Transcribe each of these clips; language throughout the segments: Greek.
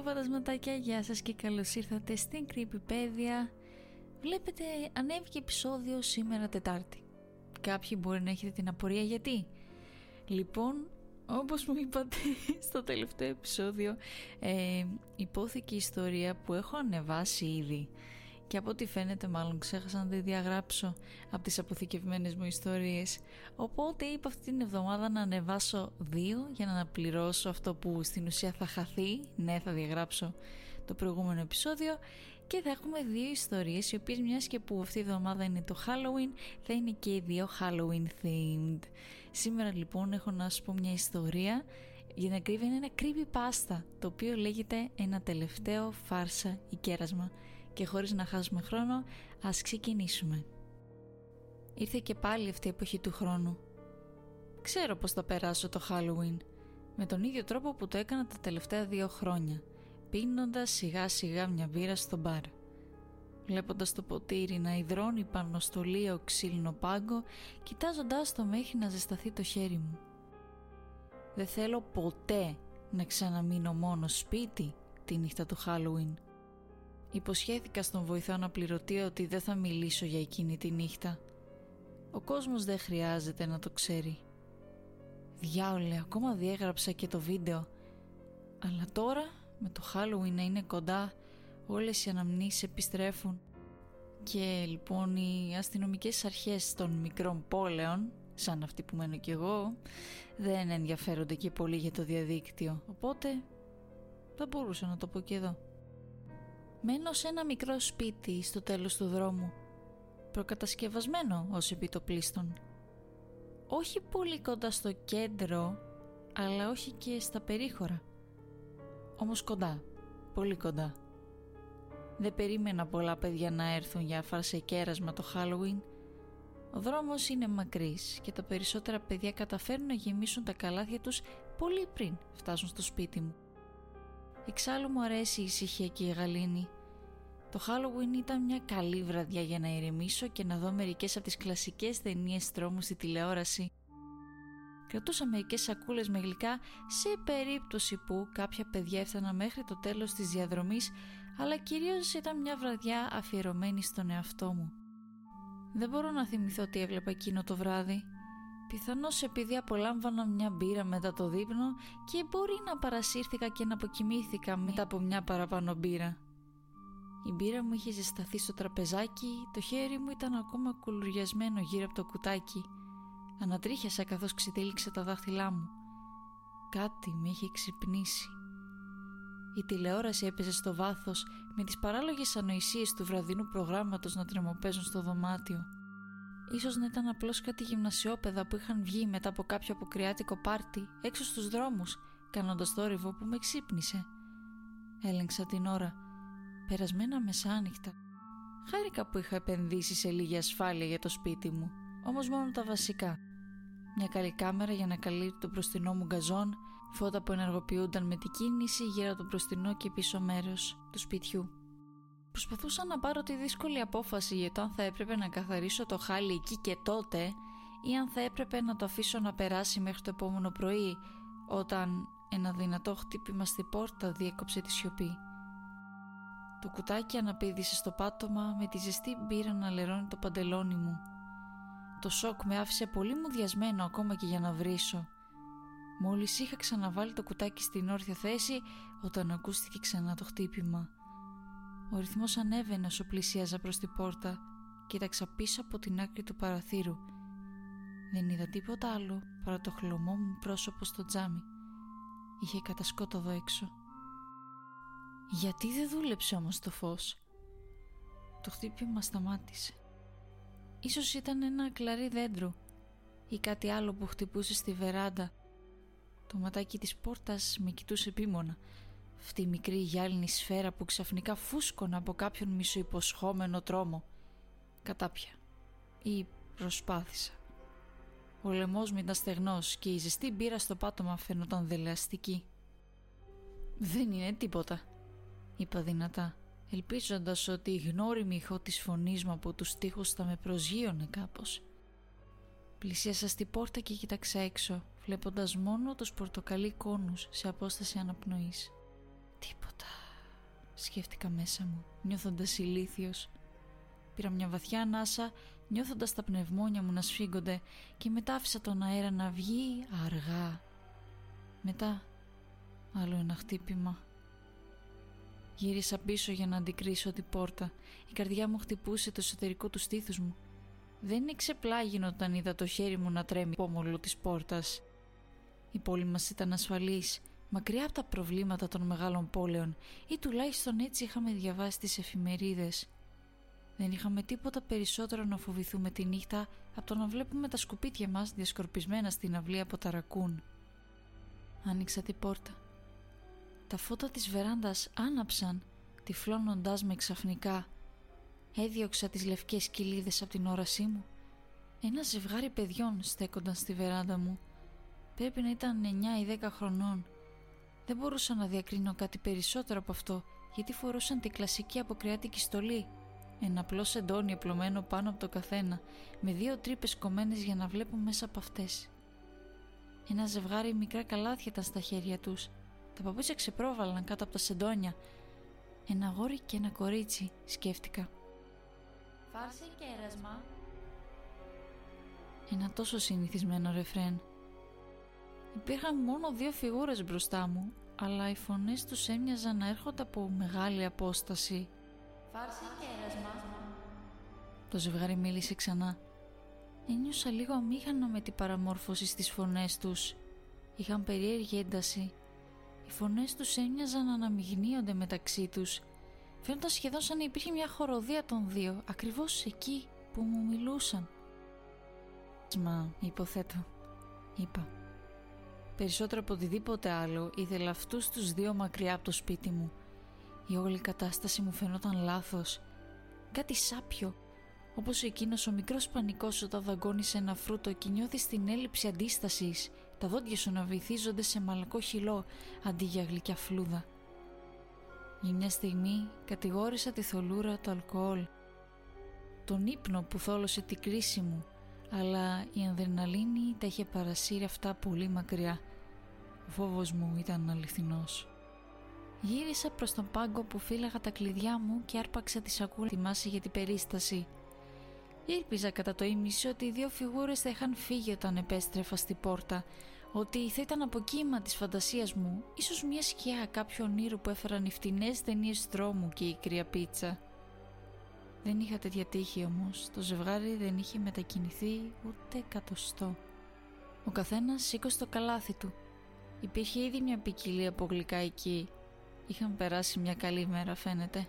Hello φαντασματάκια, γεια σας και καλώς ήρθατε στην Creepypedia. Βλέπετε ανέβηκε επεισόδιο σήμερα Τετάρτη. Κάποιοι μπορεί να έχετε την απορία γιατί. Λοιπόν, όπως μου είπατε στο τελευταίο επεισόδιο ε, Υπόθηκε η ιστορία που έχω ανεβάσει ήδη και από ό,τι φαίνεται μάλλον ξέχασα να τη διαγράψω από τις αποθηκευμένες μου ιστορίες. Οπότε είπα αυτή την εβδομάδα να ανεβάσω δύο για να αναπληρώσω αυτό που στην ουσία θα χαθεί. Ναι θα διαγράψω το προηγούμενο επεισόδιο. Και θα έχουμε δύο ιστορίες οι οποίες μιας και που αυτή η εβδομάδα είναι το Halloween θα είναι και οι δύο Halloween themed. Σήμερα λοιπόν έχω να σας πω μια ιστορία για να κρύβει είναι ένα creepypasta το οποίο λέγεται ένα τελευταίο φάρσα ή κέρασμα και χωρίς να χάσουμε χρόνο ας ξεκινήσουμε. Ήρθε και πάλι αυτή η εποχή του χρόνου. Ξέρω πως θα περάσω το Halloween με τον ίδιο τρόπο που το έκανα τα τελευταία δύο χρόνια πίνοντας σιγά σιγά μια μπύρα στο μπαρ. Βλέποντας το ποτήρι να υδρώνει πάνω στο λίο ξύλινο πάγκο κοιτάζοντάς το μέχρι να ζεσταθεί το χέρι μου. Δεν θέλω ποτέ να ξαναμείνω μόνο σπίτι τη νύχτα του Halloween. Υποσχέθηκα στον βοηθό αναπληρωτή ότι δεν θα μιλήσω για εκείνη τη νύχτα. Ο κόσμος δεν χρειάζεται να το ξέρει. Διάολε, ακόμα διέγραψα και το βίντεο. Αλλά τώρα, με το Halloween να είναι κοντά, όλες οι αναμνήσεις επιστρέφουν. Και λοιπόν οι αστυνομικές αρχές των μικρών πόλεων, σαν αυτή που μένω κι εγώ, δεν ενδιαφέρονται και πολύ για το διαδίκτυο. Οπότε, θα μπορούσα να το πω και εδώ. Μένω σε ένα μικρό σπίτι στο τέλος του δρόμου, προκατασκευασμένο ως επιτοπλίστων. Όχι πολύ κοντά στο κέντρο, αλλά όχι και στα περίχωρα. Όμως κοντά, πολύ κοντά. Δεν περίμενα πολλά παιδιά να έρθουν για φάρσε κέρασμα το Halloween. Ο δρόμος είναι μακρύς και τα περισσότερα παιδιά καταφέρνουν να γεμίσουν τα καλάθια τους πολύ πριν φτάσουν στο σπίτι μου. Εξάλλου μου αρέσει η ησυχία και η γαλήνη. Το Halloween ήταν μια καλή βραδιά για να ηρεμήσω και να δω μερικές από τις κλασικές ταινίες τρόμου στη τηλεόραση. Κρατούσα μερικές σακούλες με γλυκά σε περίπτωση που κάποια παιδιά έφταναν μέχρι το τέλος της διαδρομής αλλά κυρίως ήταν μια βραδιά αφιερωμένη στον εαυτό μου. Δεν μπορώ να θυμηθώ τι έβλεπα εκείνο το βράδυ. Πιθανώς επειδή απολάμβανα μια μπύρα μετά το δείπνο και μπορεί να παρασύρθηκα και να αποκοιμήθηκα μετά από μια παραπάνω μπύρα. Η μπύρα μου είχε ζεσταθεί στο τραπεζάκι, το χέρι μου ήταν ακόμα κουλουριασμένο γύρω από το κουτάκι. Ανατρίχιασα καθώς ξετύλιξε τα δάχτυλά μου. Κάτι με είχε ξυπνήσει. Η τηλεόραση έπαιζε στο βάθος με τις παράλογες ανοησίες του βραδινού προγράμματος να τρεμοπαίζουν στο δωμάτιο. Ίσως να ήταν απλώς κάτι γυμνασιόπαιδα που είχαν βγει μετά από κάποιο αποκριάτικο πάρτι έξω στους δρόμους, κάνοντας θόρυβο που με ξύπνησε. Έλεγξα την ώρα. Περασμένα μεσάνυχτα. Χάρηκα που είχα επενδύσει σε λίγη ασφάλεια για το σπίτι μου, όμως μόνο τα βασικά. Μια καλή κάμερα για να καλύπτει το μπροστινό μου γκαζόν, φώτα που ενεργοποιούνταν με την κίνηση γύρω από το μπροστινό και πίσω μέρος του σπιτιού. Προσπαθούσα να πάρω τη δύσκολη απόφαση για το αν θα έπρεπε να καθαρίσω το χάλι εκεί και τότε ή αν θα έπρεπε να το αφήσω να περάσει μέχρι το επόμενο πρωί όταν ένα δυνατό χτύπημα στη πόρτα διέκοψε τη σιωπή. Το κουτάκι αναπήδησε στο πάτωμα με τη ζεστή μπύρα να λερώνει το παντελόνι μου. Το σοκ με άφησε πολύ μουδιασμένο ακόμα και για να βρίσω. Μόλις είχα ξαναβάλει το κουτάκι στην όρθια θέση όταν ακούστηκε ξανά το χτύπημα. Ο ρυθμός ανέβαινε όσο πλησίαζα προς την πόρτα. Κοίταξα πίσω από την άκρη του παραθύρου. Δεν είδα τίποτα άλλο παρά το χλωμό μου πρόσωπο στο τζάμι. Είχε κατασκότοδο έξω. Γιατί δεν δούλεψε όμως το φως; Το χτύπημα σταμάτησε. Ίσως ήταν ένα κλαρί δέντρο ή κάτι άλλο που χτυπούσε στη βεράντα. Το ματάκι της πόρτας με κοιτούσε επίμονα. Αυτή η μικρή γυάλινη σφαίρα που ξαφνικά φούσκωνα από κάποιον μισοϋποσχόμενο τρόμο. Κατάπια. Ή προσπάθησα. Ο λαιμός μου ήταν στεγνός και η ζεστή μπύρα στο πάτωμα φαινόταν δελεαστική. «Δεν είναι τίποτα», είπα δυνατά, ελπίζοντας ότι η γνώριμη ηχό της φωνής μου από τους τοίχους θα με προσγείωνε κάπως. Πλησίασα στη πόρτα και κοίταξα έξω, βλέποντας μόνο τους πορτοκαλί κόνους σε απόσταση αναπνοής. Τίποτα. σκέφτηκα μέσα μου, νιώθοντας ηλίθιος. Πήρα μια βαθιά ανάσα, νιώθοντας τα πνευμόνια μου να σφίγγονται και μετά άφησα τον αέρα να βγει αργά. Μετά άλλο ένα χτύπημα. Γύρισα πίσω για να αντικρίσω την πόρτα. Η καρδιά μου χτυπούσε το εσωτερικό του στήθους μου. Δεν εξεπλάγινε όταν είδα το χέρι μου να τρέμει πόμολο της πόρτας. Η πόλη μας ήταν ασφαλής, μακριά από τα προβλήματα των μεγάλων πόλεων ή τουλάχιστον έτσι είχαμε διαβάσει τις εφημερίδες. Δεν είχαμε τίποτα περισσότερο να φοβηθούμε τη νύχτα από το να βλέπουμε τα σκουπίτια μας διασκορπισμένα στην αυλή από τα ρακούν. Άνοιξα την πόρτα. Τα φώτα της βεράντας άναψαν, τυφλώνοντάς με ξαφνικά. Έδιωξα τις λευκές κοιλίδες από την όρασή μου. Ένα ζευγάρι παιδιών στέκονταν στη βεράντα μου. Πρέπει να ήταν 9 ή 10 χρονών. Δεν μπορούσα να διακρίνω κάτι περισσότερο από αυτό, γιατί φορούσαν την κλασική αποκριάτικη στολή. Ένα απλό σεντόνι απλωμένο πάνω από το καθένα, με δύο τρύπες κομμένες για να βλέπω μέσα από αυτές. Ένα ζευγάρι μικρά καλάθια ήταν στα χέρια τους. Τα παπούτσια ξεπρόβαλαν κάτω από τα σεντόνια. Ένα γόρι και ένα κορίτσι, σκέφτηκα. Φάρση και έρασμα. Ένα τόσο συνηθισμένο ρεφρέν. Υπήρχαν μόνο δύο φιγούρες μπροστά μου, αλλά οι φωνές τους έμοιαζαν να έρχονται από μεγάλη απόσταση. Φάρση και έρασμα. Το ζευγάρι μίλησε ξανά. Ένιωσα λίγο αμήχανο με την παραμόρφωση στις φωνές τους. Είχαν περίεργη ένταση. Οι φωνές τους έμοιαζαν να αναμειγνύονται μεταξύ τους. Φαίνονταν σχεδόν σαν να υπήρχε μια χοροδία των δύο, ακριβώς εκεί που μου μιλούσαν. Μα, υποθέτω, είπα. Περισσότερο από οτιδήποτε άλλο ήθελα αυτούς τους δύο μακριά από το σπίτι μου. Η όλη κατάσταση μου φαινόταν λάθος. Κάτι σάπιο, όπως εκείνος ο μικρός πανικός όταν δαγκώνεις ένα φρούτο και νιώθεις την έλλειψη αντίστασης, τα δόντια σου να βυθίζονται σε μαλακό χυλό αντί για γλυκιά φλούδα. Για μια στιγμή κατηγόρησα τη θολούρα του αλκοόλ, τον ύπνο που θόλωσε την κρίση μου, αλλά η ανδρεναλίνη τα είχε παρασύρει αυτά πολύ μακριά. Ο φόβος μου ήταν αληθινός. Γύρισα προς τον πάγκο που φύλαγα τα κλειδιά μου και άρπαξα τη σακούλα τη μάση για την περίσταση. Ήλπιζα κατά το ίμιση ότι οι δύο φιγούρες θα είχαν φύγει όταν επέστρεφα στη πόρτα, ότι θα ήταν από κύμα της φαντασίας μου, ίσως μια σκιά κάποιο όνειρου που έφεραν οι φτηνές ταινίες δρόμου και η κρύα πίτσα. Δεν είχα τέτοια τύχη όμως, το ζευγάρι δεν είχε μετακινηθεί ούτε κατοστό. Ο καθένας σήκωσε το καλάθι του. Υπήρχε ήδη μια ποικιλία από γλυκά εκεί. Είχαν περάσει μια καλή μέρα φαίνεται.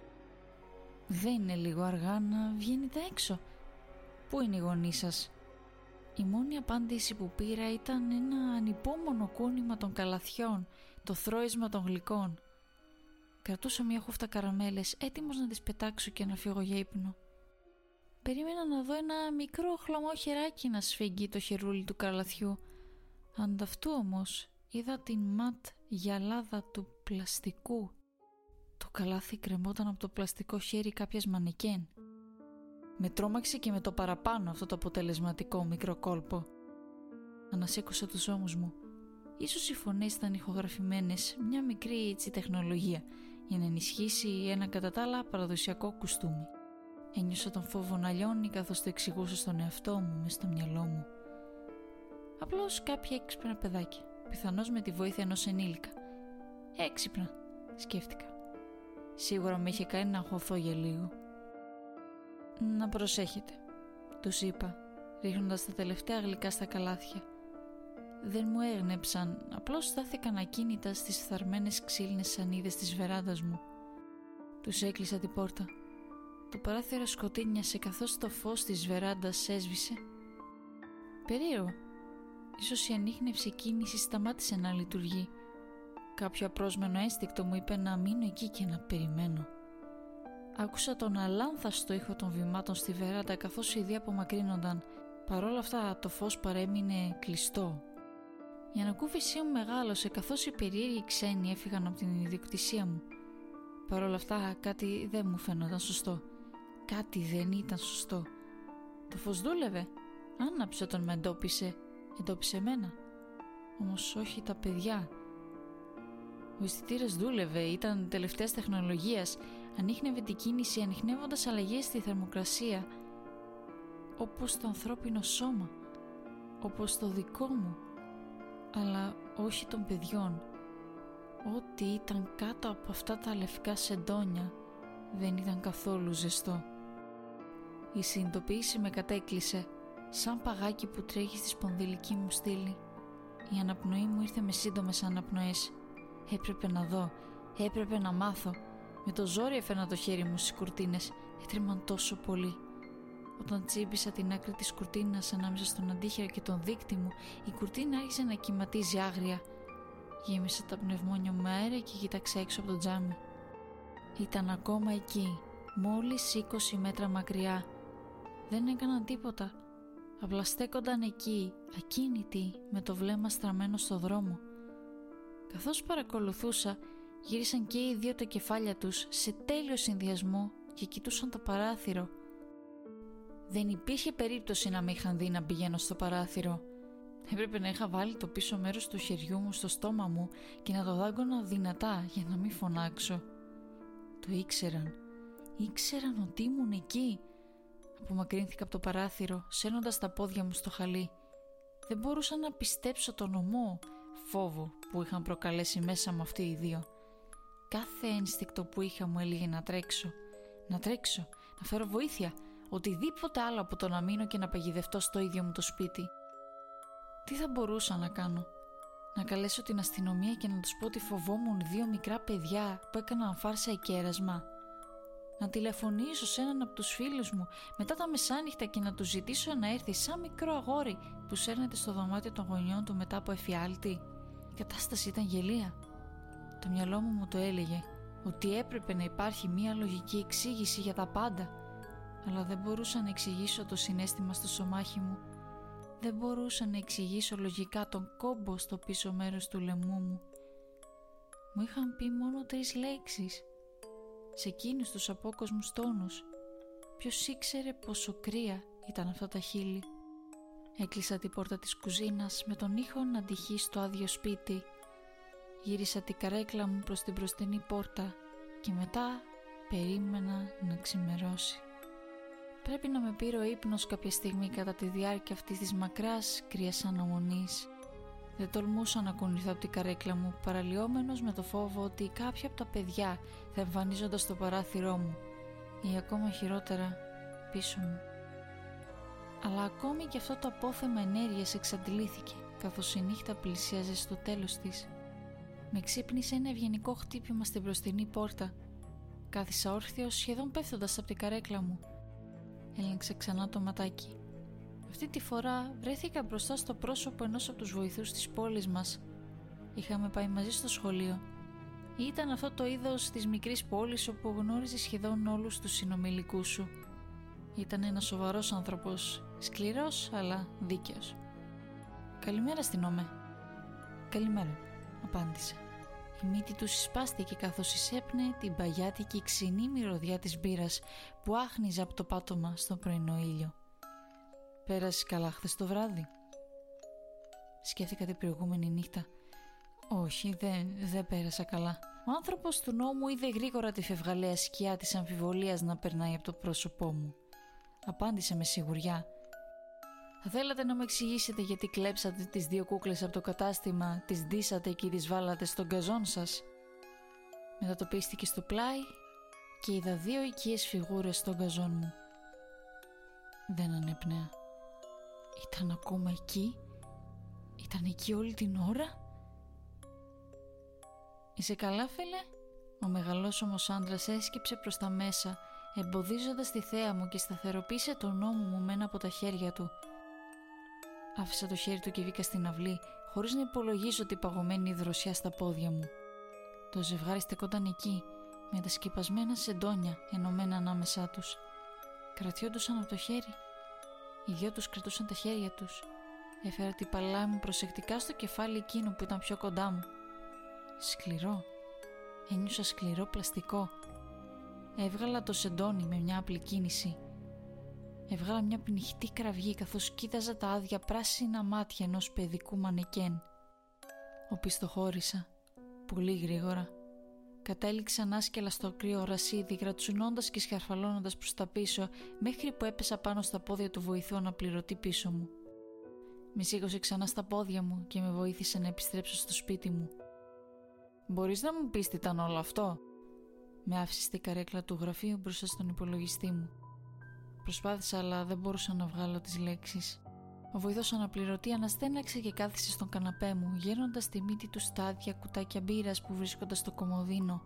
Δεν είναι λίγο αργά να βγαίνετε έξω. Πού είναι η γονή σας; Η μόνη απάντηση που πήρα ήταν ένα ανυπόμονο κούνημα των καλαθιών, το θρόισμα των γλυκών. Κρατούσα μια χούφτα καραμέλες, έτοιμος να τις πετάξω και να φύγω για ύπνο. Περίμενα να δω ένα μικρό χλωμό χεράκι να σφίγγει το χερούλι του καλαθιού. Ανταυτού όμως είδα την ματ γυαλάδα του πλαστικού. Το καλάθι κρεμόταν από το πλαστικό χέρι κάποιας μανικέν. Με τρόμαξε και με το παραπάνω αυτό το αποτελεσματικό μικρό κόλπο. Ανασήκωσα τους ώμους μου. Ίσως οι φωνές ήταν ηχογραφημένες, μια μικρή έτσι τεχνολογία, για να ενισχύσει ένα κατά τα άλλα παραδοσιακό κουστούμι. Ένιωσα τον φόβο να λιώνει καθώς το εξηγούσα στον εαυτό μου μες στο μυαλό μου. Απλώς κάποια έξυπνα παιδάκια, πιθανώς με τη βοήθεια ενός ενήλικα. Έξυπνα, σκέφτηκα. Σίγουρα με είχε κάνει να αγχωθώ για λίγο. «Να προσέχετε», τους είπα, ρίχνοντας τα τελευταία γλυκά στα καλάθια. Δεν μου έγνεψαν, απλώς στάθηκαν ακίνητα στις φθαρμένες ξύλινες σανίδες της βεράντας μου. Τους έκλεισα την πόρτα. Το παράθυρο σκοτίνιασε καθώς το φως της βεράντας έσβησε. Περίεργο. Ίσως η ανείχνευση κίνηση σταμάτησε να λειτουργεί. Κάποιο απρόσμενο ένστικτο μου είπε να μείνω εκεί και να περιμένω. Άκουσα τον αλάνθαστο ήχο των βημάτων στη βεράντα καθώς οι δύο απομακρύνονταν. Παρόλα αυτά το φως παρέμεινε κλειστό. Η ανακούφισή μου μεγάλωσε καθώς οι περίεργοι ξένοι έφυγαν από την ιδιοκτησία μου. Παρ' όλα αυτά κάτι δεν μου φαίνονταν σωστό. Κάτι δεν ήταν σωστό. Το φως δούλευε. Άναψε όταν με εντόπισε. Εντόπισε εμένα. Όμως όχι τα παιδιά. Ο αισθητήρας δούλευε, ήταν τελευταίας τεχνολογίας, ανείχνευε την κίνηση ανοιχνεύοντας αλλαγές στη θερμοκρασία, όπως το ανθρώπινο σώμα, όπως το δικό μου, αλλά όχι των παιδιών. Ό,τι ήταν κάτω από αυτά τα λευκά σεντόνια δεν ήταν καθόλου ζεστό. Η συνειδητοποίηση με κατέκλυσε, σαν παγάκι που τρέχει στη σπονδυλική μου στήλη. Η αναπνοή μου ήρθε με σύντομες αναπνοές. Έπρεπε να δω, έπρεπε να μάθω. Με το ζόρι έφερνα το χέρι μου στις κουρτίνες, έτρεμαν τόσο πολύ. Όταν τσίμπησα την άκρη της κουρτίνας ανάμεσα στον αντίχειρα και τον δίκτυ μου, η κουρτίνα άρχισε να κυματίζει άγρια. Γέμισα τα πνευμόνια μου με αέρα και κοίταξα έξω από το τζάμι. Ήταν ακόμα εκεί, μόλις 20 μέτρα μακριά. Δεν έκαναν τίποτα. Απλά στέκονταν εκεί, ακίνητοι, με το βλέμμα στραμμένο στο δρόμο. Καθώς παρακολουθούσα, γύρισαν και οι δύο τα κεφάλια τους σε τέλειο συνδυασμό και κοιτούσαν το παράθυρο. Δεν υπήρχε περίπτωση να με είχαν δει να πηγαίνω στο παράθυρο. Έπρεπε να είχα βάλει το πίσω μέρος του χεριού μου στο στόμα μου και να το δάγκωνα δυνατά για να μην φωνάξω. Το ήξεραν. Ήξεραν ότι ήμουν εκεί. Απομακρύνθηκα από το παράθυρο, σένοντας τα πόδια μου στο χαλί. Δεν μπορούσα να πιστέψω τον ομό φόβο που είχαν προκαλέσει μέσα μου αυτοί οι δύο. Κάθε ένστικτο που είχα μου έλεγε να τρέξω. Να τρέξω, να φέρω βοήθεια, οτιδήποτε άλλο από το να μείνω και να παγιδευτώ στο ίδιο μου το σπίτι. Τι θα μπορούσα να κάνω, να καλέσω την αστυνομία και να τους πω ότι φοβόμουν δύο μικρά παιδιά που έκαναν φάρσα εκέρασμα. Να τηλεφωνήσω σε έναν από τους φίλους μου μετά τα μεσάνυχτα και να του ζητήσω να έρθει σαν μικρό αγόρι που σέρνεται στο δωμάτιο των γονιών του μετά από εφιάλτη. Η κατάσταση ήταν γελία. Το μυαλό μου μου το έλεγε ότι έπρεπε να υπάρχει μία λογική εξήγηση για τα πάντα αλλά δεν μπορούσα να εξηγήσω το συνέστημα στο σωμάχι μου δεν μπορούσα να εξηγήσω λογικά τον κόμπο στο πίσω μέρος του λαιμού μου. Μου είχαν πει μόνο τρεις λέξεις. Σε εκείνους τους απόκοσμους τόνους. Ποιος ήξερε πόσο κρύα ήταν αυτά τα χείλη. Έκλεισα την πόρτα της κουζίνας με τον ήχο να τυχεί στο άδειο σπίτι. Γύρισα την καρέκλα μου προς την μπροστινή πόρτα και μετά περίμενα να ξημερώσει. Πρέπει να με πήρε ο ύπνος κάποια στιγμή κατά τη διάρκεια αυτής της μακράς κρύας αναμονής. Δεν τολμούσα να κουνηθώ από την καρέκλα μου, παραλυόμενος με το φόβο ότι κάποια από τα παιδιά θα εμφανίζονταν στο παράθυρό μου ή ακόμα χειρότερα πίσω μου. Αλλά ακόμη και αυτό το απόθεμα ενέργειας εξαντλήθηκε καθώς η νύχτα πλησίαζε στο τέλος της. Με ξύπνησε ένα ευγενικό χτύπημα στην μπροστινή πόρτα. Κάθισα όρθιος σχεδόν πέφτοντας από την καρέκλα μου Έλεγξε ξανά το ματάκι. Αυτή τη φορά βρέθηκα μπροστά στο πρόσωπο ενός από τους βοηθούς της πόλης μας. Είχαμε πάει μαζί στο σχολείο. Ήταν αυτό το είδος της μικρής πόλης όπου γνώριζε σχεδόν όλους τους συνομιλικούς σου. Ήταν ένας σοβαρός άνθρωπος, σκληρός αλλά δίκαιος. «Καλημέρα στην Όμε». «Καλημέρα», απάντησε. Η μύτη του συσπάστηκε καθώς εισέπνε την παγιάτικη ξινή μυρωδιά της μπύρας που άχνιζε από το πάτωμα στον πρωινό ήλιο. Πέρασες καλά χθες το βράδυ; Σκέφτηκα την προηγούμενη νύχτα; Όχι, δεν, δεν πέρασα καλά. Ο άνθρωπος του νόμου είδε γρήγορα τη φευγαλαία σκιά της αμφιβολίας να περνάει από το πρόσωπό μου. Απάντησε με σιγουριά θα θέλατε να μου εξηγήσετε γιατί κλέψατε τις δύο κούκλες από το κατάστημα, τις ντύσατε και τις βάλατε στον καζόν σας; Μετατοπίστηκε στο πλάι και είδα δύο οικίες φιγούρες στον καζόν μου. Δεν ανέπνεα. Ήταν ακόμα εκεί; Ήταν εκεί όλη την ώρα; Είσαι καλά φίλε; Ο μεγαλόσωμος άντρας έσκυψε προς τα μέσα, εμποδίζοντας τη θέα μου και σταθεροποίησε τον νόμο μου με ένα από τα χέρια του. Άφησα το χέρι του και βγήκα στην αυλή, χωρίς να υπολογίζω την παγωμένη δροσιά στα πόδια μου. Το ζευγάρι στεκόταν εκεί, με τα σκεπασμένα σεντόνια ενωμένα ανάμεσά τους. Κρατιόντουσαν από το χέρι. Οι δυο τους κρατούσαν τα χέρια τους. Έφερα την παλά μου προσεκτικά στο κεφάλι εκείνου που ήταν πιο κοντά μου. Σκληρό. Ένιωσα σκληρό πλαστικό. Έβγαλα το σεντόνι με μια απλή κίνηση Έβγαλα μια πνιχτή κραυγή καθώς κοίταζα τα άδεια πράσινα μάτια ενός παιδικού μανεκέν. Οπισθοχώρησα. Πολύ γρήγορα. Κατέληξαν άσκελα στο κρύο ρασίδι, γρατσουνώντας και σχαρφαλώνοντας προς τα πίσω, μέχρι που έπεσα πάνω στα πόδια του βοηθού αναπληρωτή πίσω μου. Με σήκωσε ξανά στα πόδια μου και με βοήθησε να επιστρέψω στο σπίτι μου. «Μπορείς να μου πεις τι ήταν όλο αυτό» Με άφησε στη καρέκλα του γραφείου μπροστά στον υπολογιστή μου. Προσπάθησα αλλά δεν μπορούσα να βγάλω τις λέξεις. Ο βοηθός αναπληρωτή αναστέναξε και κάθισε στον καναπέ μου, γέρνοντας τη μύτη του στάδια κουτάκια μπύρας που βρίσκονταν στο κομμωδίνο.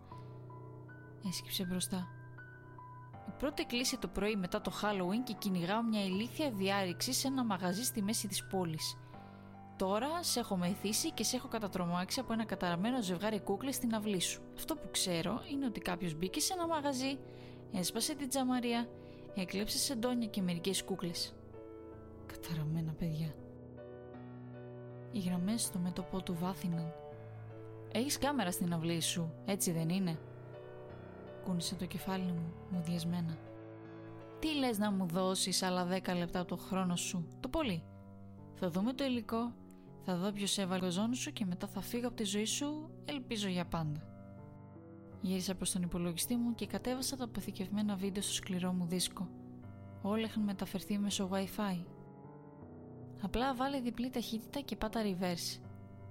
Έσκυψε μπροστά. Η πρώτη κλίση το πρωί μετά το Halloween και κυνηγάω μια ηλίθια διάρρηξη σε ένα μαγαζί στη μέση της πόλης. Τώρα σε έχω μεθύσει και σε έχω κατατρομάξει από ένα καταραμένο ζευγάρι κούκλες στην αυλή σου. Αυτό που ξέρω είναι ότι κάποιος μπήκε σε ένα μαγαζί, έσπασε την τζαμαρία, έκλεψε σεντόνια και μερικές κούκλες. Καταραμένα παιδιά. Οι γραμμές στο μέτωπό του βάθυναν. Έχεις κάμερα στην αυλή σου, έτσι δεν είναι; Κούνησε το κεφάλι μου, μουδιασμένα. Τι λες να μου δώσεις άλλα δέκα λεπτά το χρόνο σου, το πολύ; Θα δούμε το υλικό θα δω ποιος έβαλε το σου και μετά θα φύγω από τη ζωή σου, ελπίζω για πάντα. Γύρισα προς τον υπολογιστή μου και κατέβασα τα αποθηκευμένα βίντεο στο σκληρό μου δίσκο. Όλα είχαν μεταφερθεί μέσω Wi-Fi. Απλά βάλε διπλή ταχύτητα και πάτα reverse.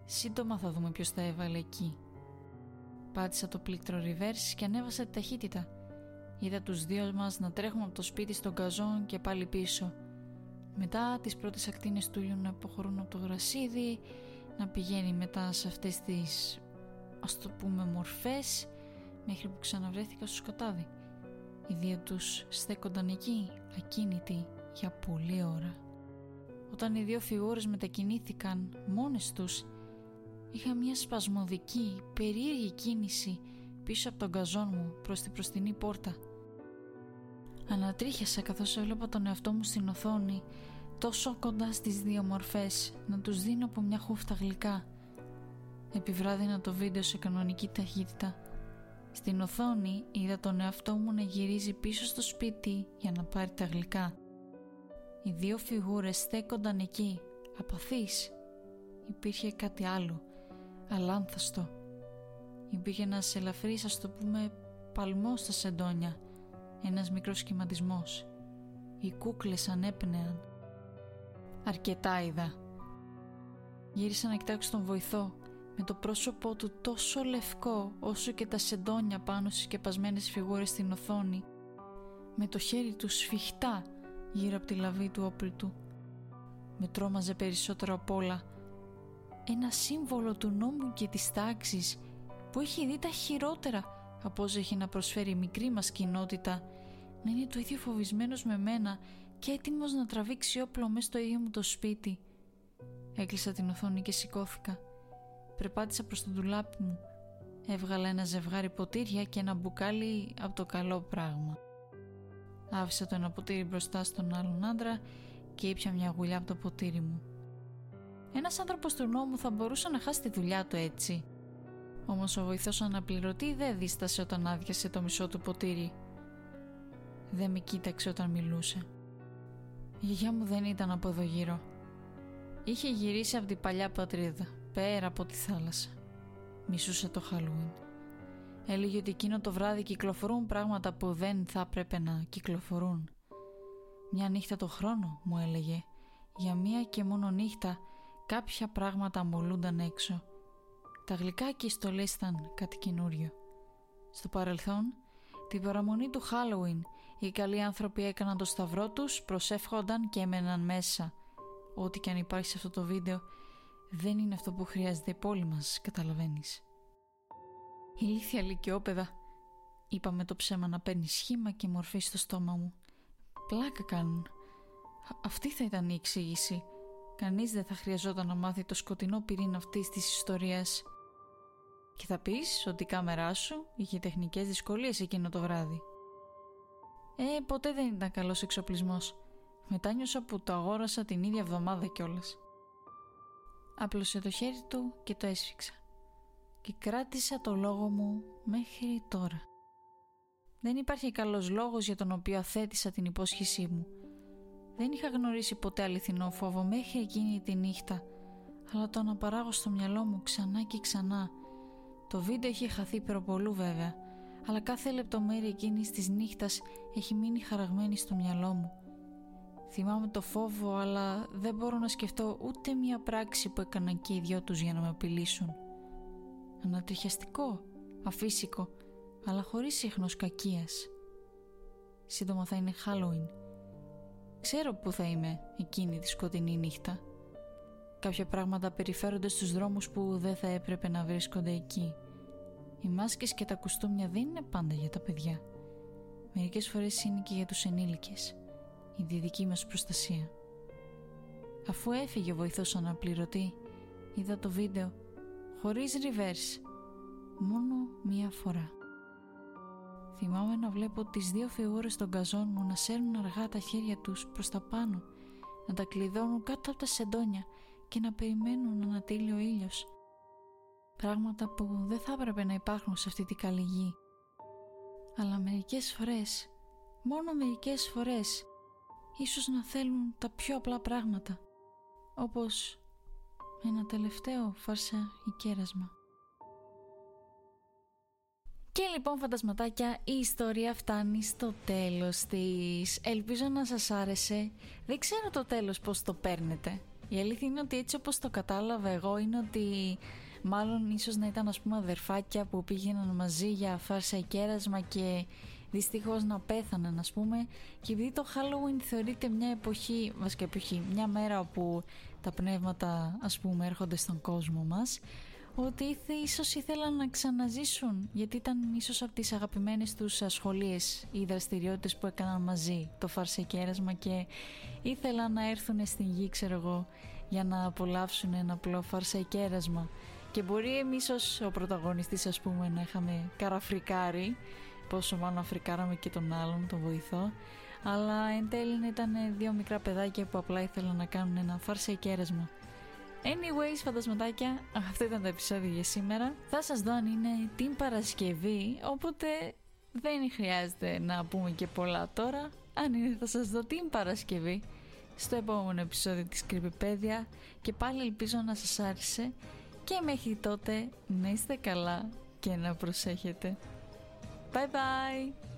Σύντομα θα δούμε ποιος τα έβαλε εκεί. Πάτησα το πλήκτρο reverse και ανέβασα τη ταχύτητα. Είδα τους δύο μας να τρέχουμε από το σπίτι στον καζόν και πάλι πίσω – μετά τις πρώτες ακτίνες του ήλιου να αποχωρούν από το γρασίδι, να πηγαίνει μετά σε αυτές τις ας το πούμε μορφές μέχρι που ξαναβρέθηκα στο σκοτάδι. Οι δύο τους στέκονταν εκεί, ακίνητοι, για πολλή ώρα. Όταν οι δύο φιγούρες μετακινήθηκαν μόνες τους, είχα μια σπασμωδική, περίεργη κίνηση πίσω από τον καζόν μου προς την προστινή πόρτα. Ανατρίχιασα καθώς έβλεπα τον εαυτό μου στην οθόνη τόσο κοντά στις δύο μορφές να τους δίνω από μια χούφτα γλυκά. Επιβράδινα το βίντεο σε κανονική ταχύτητα. Στην οθόνη είδα τον εαυτό μου να γυρίζει πίσω στο σπίτι για να πάρει τα γλυκά. Οι δύο φιγούρες στέκονταν εκεί, απαθείς. Υπήρχε κάτι άλλο, αλάνθαστο. Υπήρχε ένας ελαφρύς, ας το πούμε, παλμός στα σεντόνια ένας μικρός σχηματισμός. Οι κούκλες ανέπνεαν. Αρκετά είδα. Γύρισα να κοιτάξω τον βοηθό με το πρόσωπό του τόσο λευκό όσο και τα σεντόνια πάνω στις σκεπασμένες φιγούρες στην οθόνη με το χέρι του σφιχτά γύρω από τη λαβή του όπλου του. Με τρόμαζε περισσότερο απ' όλα ένα σύμβολο του νόμου και της τάξης που έχει δει τα χειρότερα από όσο έχει να προσφέρει η μικρή μας κοινότητα να είναι το ίδιο φοβισμένος με μένα και έτοιμος να τραβήξει όπλο μέσα στο ίδιο μου το σπίτι. Έκλεισα την οθόνη και σηκώθηκα. Περπάτησα προς το ντουλάπι μου. Έβγαλα ένα ζευγάρι ποτήρια και ένα μπουκάλι από το καλό πράγμα. Άφησα το ένα ποτήρι μπροστά στον άλλον άντρα και ήπια μια γουλιά από το ποτήρι μου. Ένας άνθρωπος του νόμου θα μπορούσε να χάσει τη δουλειά του έτσι. Όμως ο βοηθός αναπληρωτή δεν δίστασε όταν άδειασε το μισό του ποτήρι. Δεν με κοίταξε όταν μιλούσε. Η γιαγιά μου δεν ήταν από εδώ γύρω. Είχε γυρίσει από την παλιά πατρίδα, πέρα από τη θάλασσα. Μισούσε το Χαλούιν. Έλεγε ότι εκείνο το βράδυ κυκλοφορούν πράγματα που δεν θα έπρεπε να κυκλοφορούν. Μια νύχτα το χρόνο, μου έλεγε. Για μία και μόνο νύχτα κάποια πράγματα μολούνταν έξω. Τα γλυκά και οι στολές ήταν κάτι καινούριο. Στο παρελθόν, την παραμονή του Halloween οι καλοί άνθρωποι έκαναν το σταυρό τους, προσεύχονταν και έμεναν μέσα. Ό,τι και αν υπάρχει σε αυτό το βίντεο δεν είναι αυτό που χρειάζεται η πόλη μας, καταλαβαίνεις. Ηλίθια λυκειόπαιδα, είπα με το ψέμα να παίρνεις σχήμα και μορφή στο στόμα μου. Πλάκα κάνουν. Αυτή θα ήταν η εξήγηση. Κανείς δεν θα χρειαζόταν να μάθει το σκοτεινό πυρήνα αυτής της ιστορίας. Και θα πεις ότι η κάμερά σου είχε τεχνικές δυσκολίες εκείνο το βράδυ. Ε, ποτέ δεν ήταν καλός εξοπλισμός. Μετάνιωσα που το αγόρασα την ίδια εβδομάδα κιόλας. Άπλωσε το χέρι του και το έσφιξα. Και κράτησα το λόγο μου μέχρι τώρα. Δεν υπάρχει καλός λόγος για τον οποίο αθέτησα την υπόσχεσή μου. Δεν είχα γνωρίσει ποτέ αληθινό φόβο μέχρι εκείνη τη νύχτα, αλλά το αναπαράγω στο μυαλό μου ξανά και ξανά. Το βίντεο έχει χαθεί προπολού βέβαια, αλλά κάθε λεπτομέρεια εκείνης της νύχτας έχει μείνει χαραγμένη στο μυαλό μου. Θυμάμαι το φόβο, αλλά δεν μπορώ να σκεφτώ ούτε μία πράξη που έκαναν και οι δυο τους για να με απειλήσουν. Ανατριχιαστικό, αφύσικο, αλλά χωρίς ίχνος κακίας. Σύντομα θα είναι Halloween. Ξέρω που θα είμαι εκείνη τη σκοτεινή νύχτα. Κάποια πράγματα περιφέρονται στους δρόμους που δεν θα έπρεπε να βρίσκονται εκεί. Οι μάσκες και τα κουστούμια δεν είναι πάντα για τα παιδιά. Μερικές φορές είναι και για τους ενήλικες. Η δική μας προστασία. Αφού έφυγε ο βοηθός αναπληρωτή, είδα το βίντεο χωρίς reverse. Μόνο μία φορά. Θυμάμαι να βλέπω τις δύο φιγούρες των καζών μου να σέρνουν αργά τα χέρια τους προς τα πάνω, να τα κλειδώνουν κάτω από τα σεντόνια και να περιμένουν να ανατείλει ο ήλιος. Πράγματα που δεν θα έπρεπε να υπάρχουν σε αυτή τη καλή γη. Αλλά μερικές φορές, μόνο μερικές φορές, ίσως να θέλουν τα πιο απλά πράγματα, όπως ένα τελευταίο φάρσα ή κέρασμα. Και λοιπόν φαντασματάκια η ιστορία φτάνει στο τέλος της. Ελπίζω να σας άρεσε. Δεν ξέρω το τέλος πώς το παίρνετε. Η αλήθεια είναι ότι έτσι όπως το κατάλαβα εγώ είναι ότι Μάλλον ίσως να ήταν ας πούμε αδερφάκια που πήγαιναν μαζί για φάρσα κέρασμα και δυστυχώς να πέθαναν ας πούμε. Και επειδή το Halloween θεωρείται μια εποχή, βασικά εποχή, μια μέρα όπου τα πνεύματα ας πούμε έρχονται στον κόσμο μας ότι ίσως ήθελαν να ξαναζήσουν γιατί ήταν ίσως από τις αγαπημένες τους ασχολίες οι δραστηριότητες που έκαναν μαζί το φαρσεκέρασμα και ήθελαν να έρθουν στην γη ξέρω εγώ για να απολαύσουν ένα απλό φαρσεκέρασμα και μπορεί εμείς ως ο πρωταγωνιστής ας πούμε να είχαμε καραφρικάρει πόσο μάλλον αφρικάραμε και τον άλλον, τον βοηθό αλλά εν τέλει ήταν δύο μικρά παιδάκια που απλά ήθελαν να κάνουν ένα φαρσεκέρασμα Anyways, φαντασματάκια, αυτό ήταν το επεισόδιο για σήμερα. Θα σας δω αν είναι την Παρασκευή, οπότε δεν χρειάζεται να πούμε και πολλά τώρα. Αν είναι θα σας δω την Παρασκευή στο επόμενο επεισόδιο της Creepypedia και πάλι ελπίζω να σας άρεσε και μέχρι τότε να είστε καλά και να προσέχετε. 拜拜。